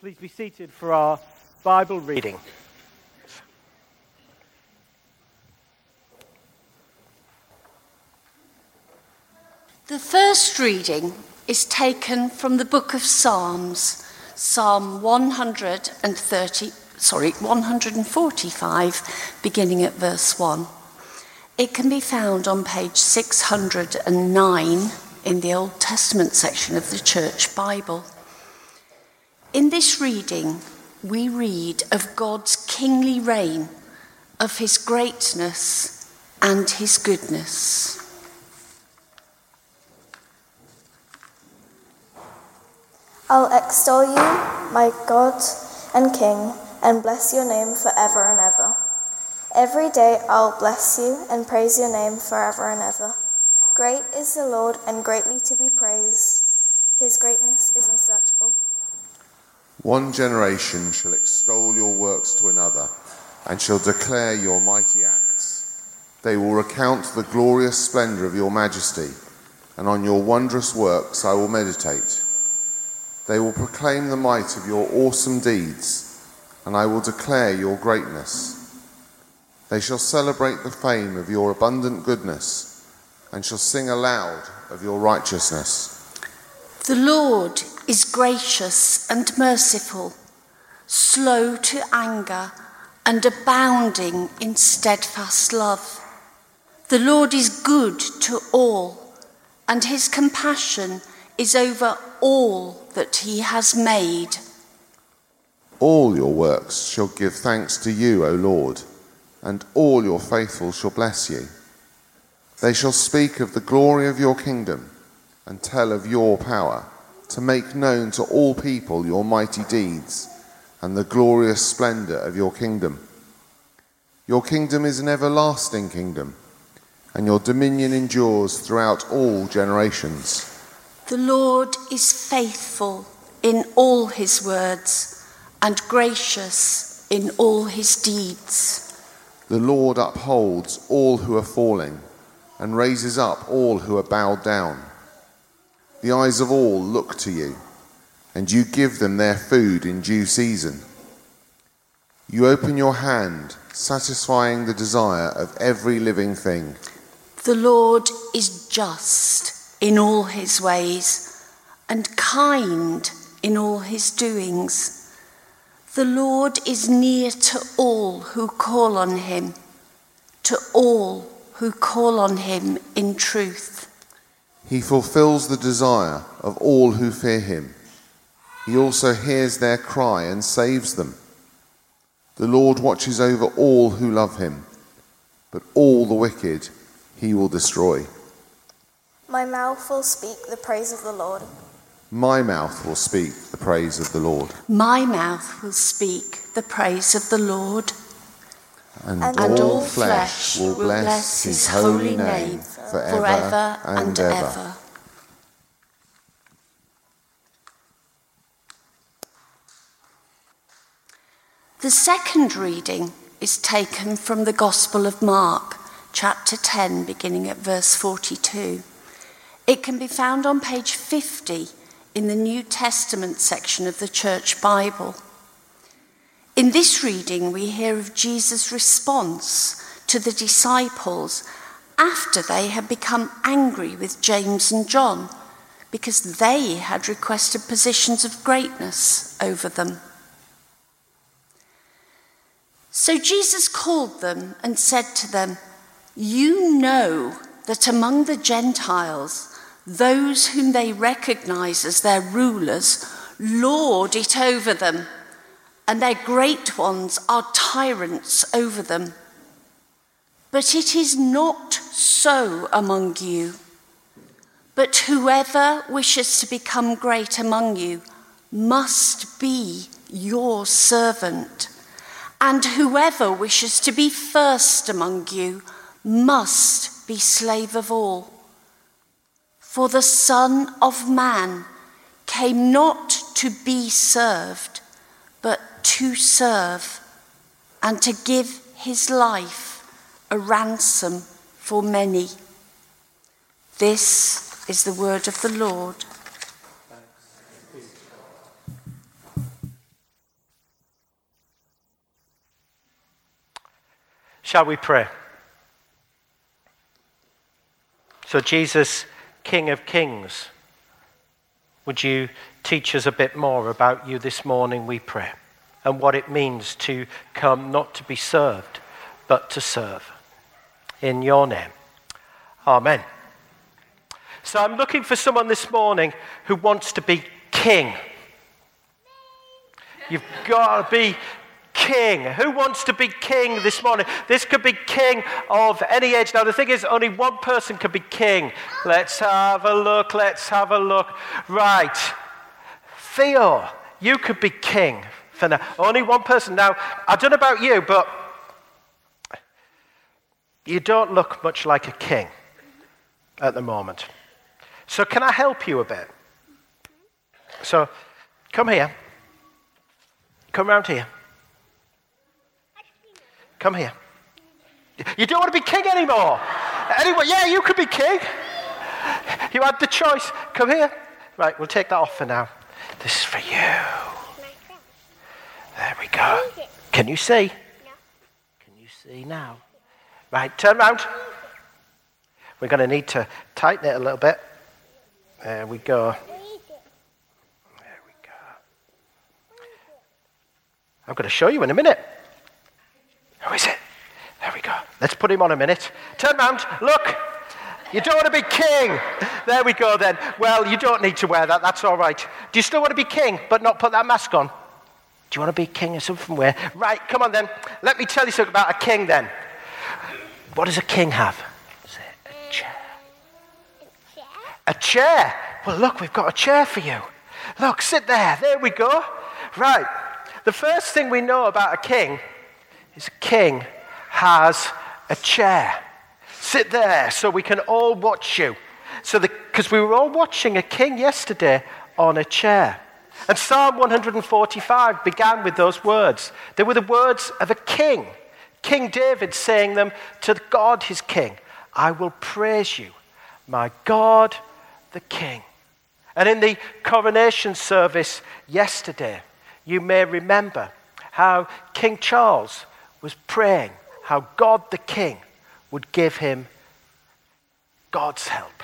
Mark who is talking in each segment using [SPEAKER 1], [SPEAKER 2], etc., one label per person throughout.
[SPEAKER 1] Please be seated for our Bible reading.
[SPEAKER 2] The first reading is taken from the book of Psalms, Psalm 130, sorry, 145, beginning at verse 1. It can be found on page 609 in the Old Testament section of the Church Bible. In this reading, we read of God's kingly reign, of his greatness and his goodness.
[SPEAKER 3] I'll extol you, my God and King, and bless your name forever and ever. Every day I'll bless you and praise your name forever and ever. Great is the Lord and greatly to be praised. His greatness is unsearchable.
[SPEAKER 4] One generation shall extol your works to another and shall declare your mighty acts. They will recount the glorious splendor of your majesty, and on your wondrous works I will meditate. They will proclaim the might of your awesome deeds, and I will declare your greatness. They shall celebrate the fame of your abundant goodness, and shall sing aloud of your righteousness.
[SPEAKER 2] The Lord is gracious and merciful, slow to anger, and abounding in steadfast love. The Lord is good to all, and his compassion is over all that he has made.
[SPEAKER 4] All your works shall give thanks to you, O Lord, and all your faithful shall bless you. They shall speak of the glory of your kingdom and tell of your power, to make known to all people your mighty deeds and the glorious splendor of your kingdom. Your kingdom is an everlasting kingdom, and your dominion endures throughout all generations.
[SPEAKER 2] The Lord is faithful in all his words and gracious in all his deeds.
[SPEAKER 4] The Lord upholds all who are falling and raises up all who are bowed down. The eyes of all look to you, and you give them their food in due season. You open your hand, satisfying the desire of every living thing.
[SPEAKER 2] The Lord is just in all his ways and kind in all his doings. The Lord is near to all who call on him, to all who call on him in truth.
[SPEAKER 4] He fulfills the desire of all who fear him. He also hears their cry and saves them. The Lord watches over all who love him, but all the wicked he will destroy.
[SPEAKER 3] My mouth will speak the praise of the Lord.
[SPEAKER 4] My mouth will speak the praise of the Lord.
[SPEAKER 2] My mouth will speak the praise of the Lord.
[SPEAKER 4] And,
[SPEAKER 2] And
[SPEAKER 4] all flesh will bless his holy name forever and ever.
[SPEAKER 2] The second reading is taken from the Gospel of Mark, chapter 10, beginning at verse 42. It can be found on page 50 in the New Testament section of the Church Bible. In this reading, we hear of Jesus' response to the disciples after they had become angry with James and John because they had requested positions of greatness over them. So Jesus called them and said to them, You know that among the Gentiles, those whom they recognize as their rulers lord it over them, and their great ones are tyrants over them. But it is not so among you. But whoever wishes to become great among you must be your servant. And whoever wishes to be first among you must be slave of all. For the Son of Man came not to be served, but to serve and to give his life a ransom for many. This is the word of the Lord.
[SPEAKER 1] Shall we pray? So, Jesus, King of Kings, would you teach us a bit more about you this morning, we pray? And what it means to come not to be served, but to serve? In your name. Amen. So, I'm looking for someone this morning who wants to be king. You've got to be king. Who wants to be king this morning? This could be king of any age. Now, the thing is, only one person can be king. Let's have a look. Let's have a look. Right. Theo, you could be king for now. Only one person. Now, I don't know about you, but you don't look much like a king at the moment. So, can I help you a bit? So, come here. Come round here. Come here. You don't want to be king anymore. Anyway, yeah, you could be king. You had the choice. Come here. Right, we'll take that off for now. This is for you. There we go. Can you see? Can you see now? Right, turn round. We're going to need to tighten it a little bit. There we go. There we go. I'm going to show you in a minute. Who is it? There we go. Let's put him on a minute. Turn round. Look. You don't want to be king. There we go then. Well, you don't need to wear that. That's all right. Do you still want to be king, but not put that mask on? Do you want to be king or something? Where? Right, come on then. Let me tell you something about a king then. What does a king have? A chair. A chair. Well, look, we've got a chair for you. Look, sit there. There we go. Right. The first thing we know about a king is a king has a chair. Sit there so we can all watch you. So, because we were all watching a king yesterday on a chair. And Psalm 145 began with those words. They were the words of a king. King David saying them to God, his king I will praise you, my God, the king. And in the coronation service yesterday, you may remember how King Charles was praying how God the King would give him God's help,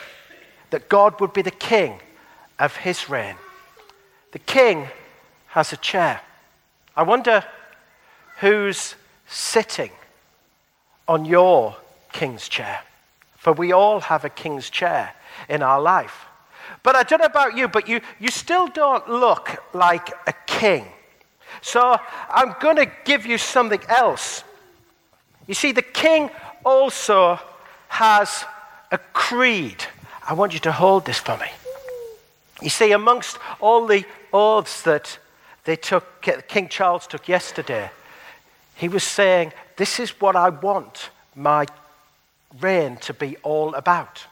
[SPEAKER 1] that God would be the king of his reign. The king has a chair. I wonder who's sitting on your king's chair. For we all have a king's chair in our life. But I don't know about you, but you, you still don't look like a king. So I'm going to give you something else. You see, the king also has a creed. I want you to hold this for me. You see, amongst all the oaths that they took, King Charles took yesterday, he was saying, This is what I want my reign to be all about.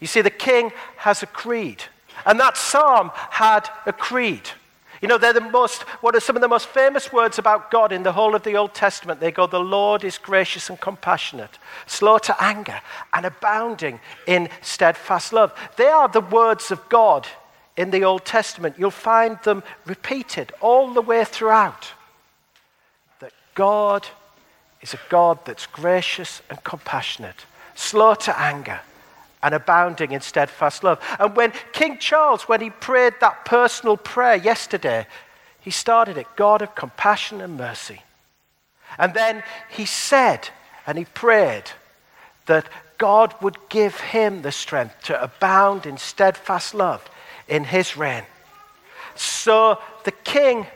[SPEAKER 1] You see, the king has a creed, and that psalm had a creed. You know, they're the most, what are some of the most famous words about God in the whole of the Old Testament? They go, The Lord is gracious and compassionate, slow to anger, and abounding in steadfast love. They are the words of God in the Old Testament. You'll find them repeated all the way throughout. That God is a God that's gracious and compassionate, slow to anger, and abounding in steadfast love. And when King Charles, when he prayed that personal prayer yesterday, he started it God of compassion and mercy. And then he said and he prayed that God would give him the strength to abound in steadfast love in his reign. So the king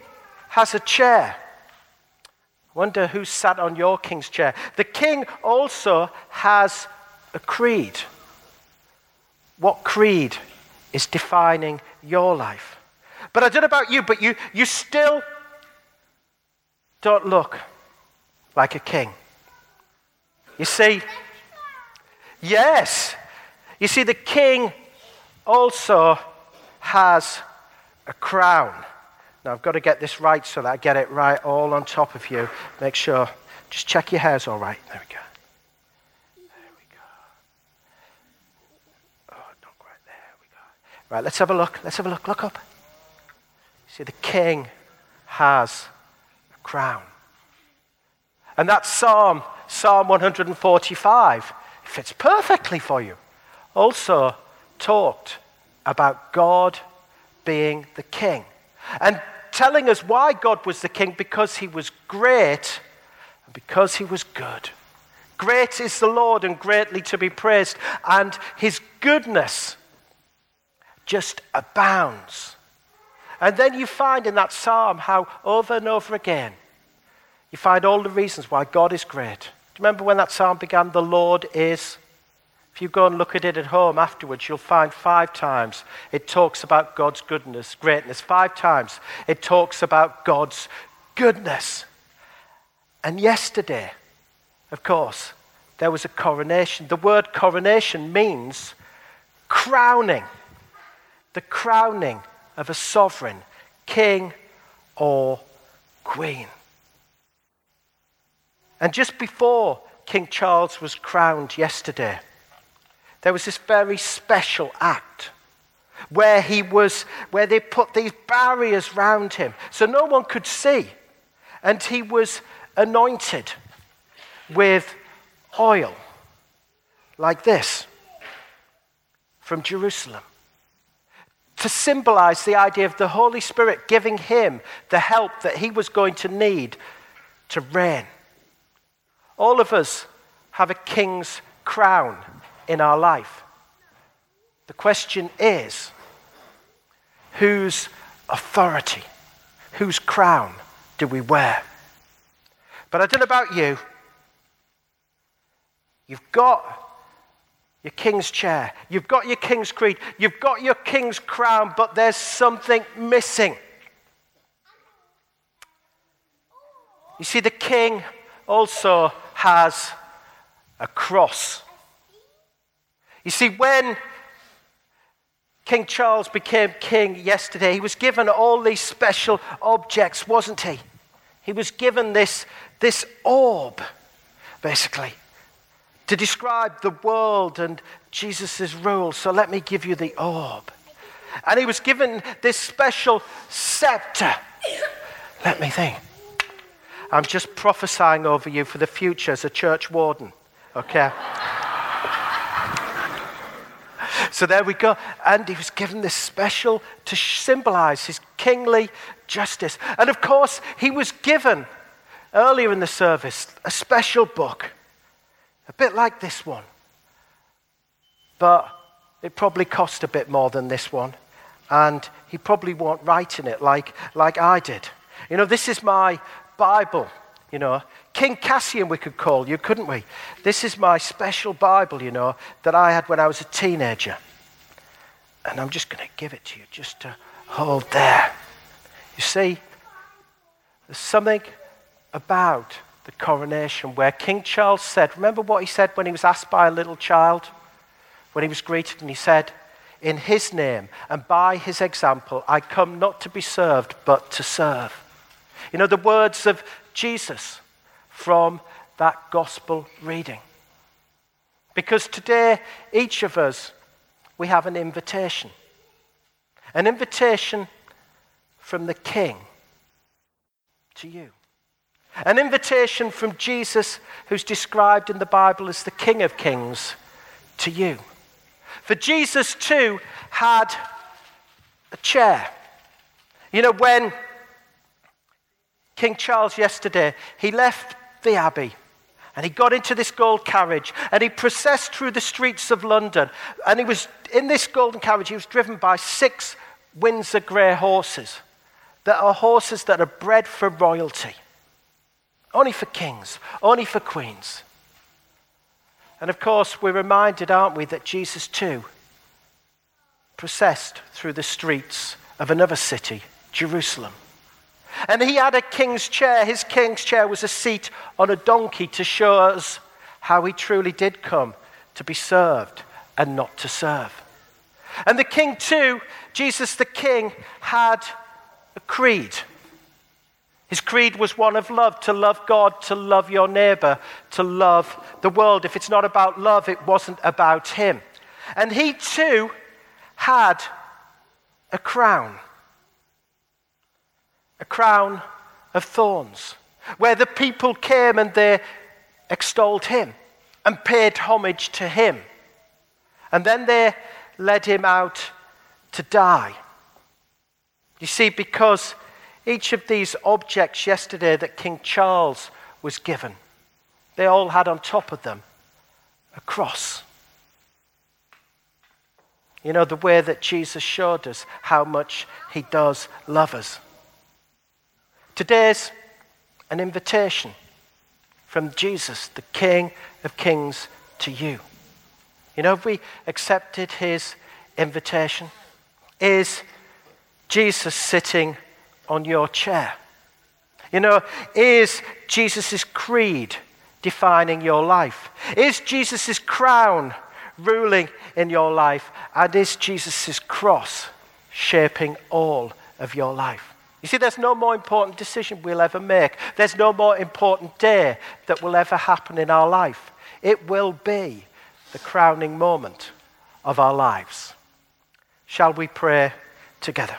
[SPEAKER 1] has a chair. Wonder who sat on your king's chair. The king also has a creed what creed is defining your life. But I don't know about you, but you, you still don't look like a king. You see, yes, you see, the king also has a crown. Now, I've got to get this right so that I get it right all on top of you. Make sure, just check your hair's all right. There we go. There we go. Oh, not quite right, there. We go. Right, let's have a look. Let's have a look. Look up. See, the king has a crown. And that psalm Psalm 145, it fits perfectly for you, also talked about God being the king and telling us why God was the king because he was great and because he was good. Great is the Lord and greatly to be praised, and his goodness just abounds. And then you find in that psalm how over and over again you find all the reasons why God is great. Do you remember when that psalm began? The Lord is. If you go and look at it at home afterwards, you'll find five times it talks about God's goodness, greatness. Five times it talks about God's goodness. And yesterday, of course, there was a coronation. The word coronation means crowning, the crowning of a sovereign, king or queen. And just before King Charles was crowned yesterday, there was this very special act where he was where they put these barriers round him so no one could see and he was anointed with oil like this from Jerusalem to symbolize the idea of the Holy Spirit giving him the help that he was going to need to reign. All of us have a king's crown in our life. The question is whose authority, whose crown do we wear? But I don't know about you. You've got your king's chair, you've got your king's creed, you've got your king's crown, but there's something missing. You see, the king also has a cross. You see, when King Charles became king yesterday, he was given all these special objects, wasn't he? He was given this, this orb, basically, to describe the world and Jesus' rule. So let me give you the orb. And he was given this special scepter. Let me think. I'm just prophesying over you for the future as a church warden, okay? So there we go. And he was given this special to symbolize his kingly justice. And of course, he was given earlier in the service a special book, a bit like this one. But it probably cost a bit more than this one. And he probably won't write in it like, like I did. You know, this is my Bible. You know, King Cassian, we could call you, couldn't we? This is my special Bible, you know, that I had when I was a teenager. And I'm just going to give it to you just to hold there. You see, there's something about the coronation where King Charles said, remember what he said when he was asked by a little child? When he was greeted, and he said, In his name and by his example, I come not to be served, but to serve. You know, the words of Jesus from that gospel reading. Because today, each of us, we have an invitation. An invitation from the King to you. An invitation from Jesus, who's described in the Bible as the King of Kings, to you. For Jesus, too, had a chair. You know, when King Charles yesterday, he left the Abbey. And he got into this gold carriage and he processed through the streets of London. And he was in this golden carriage, he was driven by six Windsor grey horses that are horses that are bred for royalty, only for kings, only for queens. And of course, we're reminded, aren't we, that Jesus too processed through the streets of another city, Jerusalem. And he had a king's chair. His king's chair was a seat on a donkey to show us how he truly did come to be served and not to serve. And the king, too, Jesus the king, had a creed. His creed was one of love to love God, to love your neighbor, to love the world. If it's not about love, it wasn't about him. And he, too, had a crown a crown of thorns, where the people came and they extolled him and paid homage to him. And then they led him out to die. You see, because each of these objects yesterday that King Charles was given, they all had on top of them a cross. You know, the way that Jesus showed us how much he does love us. Today's an invitation from Jesus, the King of Kings, to you. You know, have we accepted his invitation? Is Jesus sitting on your chair? You know, is Jesus' creed defining your life? Is Jesus' crown ruling in your life? And is Jesus' cross shaping all of your life? You see, there's no more important decision we'll ever make. There's no more important day that will ever happen in our life. It will be the crowning moment of our lives. Shall we pray together?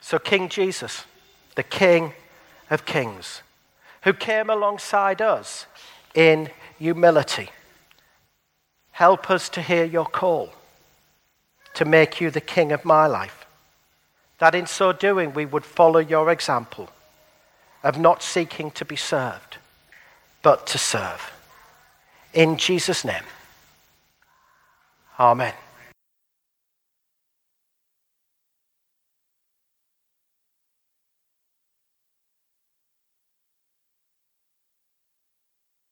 [SPEAKER 1] So, King Jesus, the King of Kings, who came alongside us in humility, help us to hear your call to make you the King of my life. That in so doing, we would follow your example of not seeking to be served, but to serve. In Jesus' name, Amen.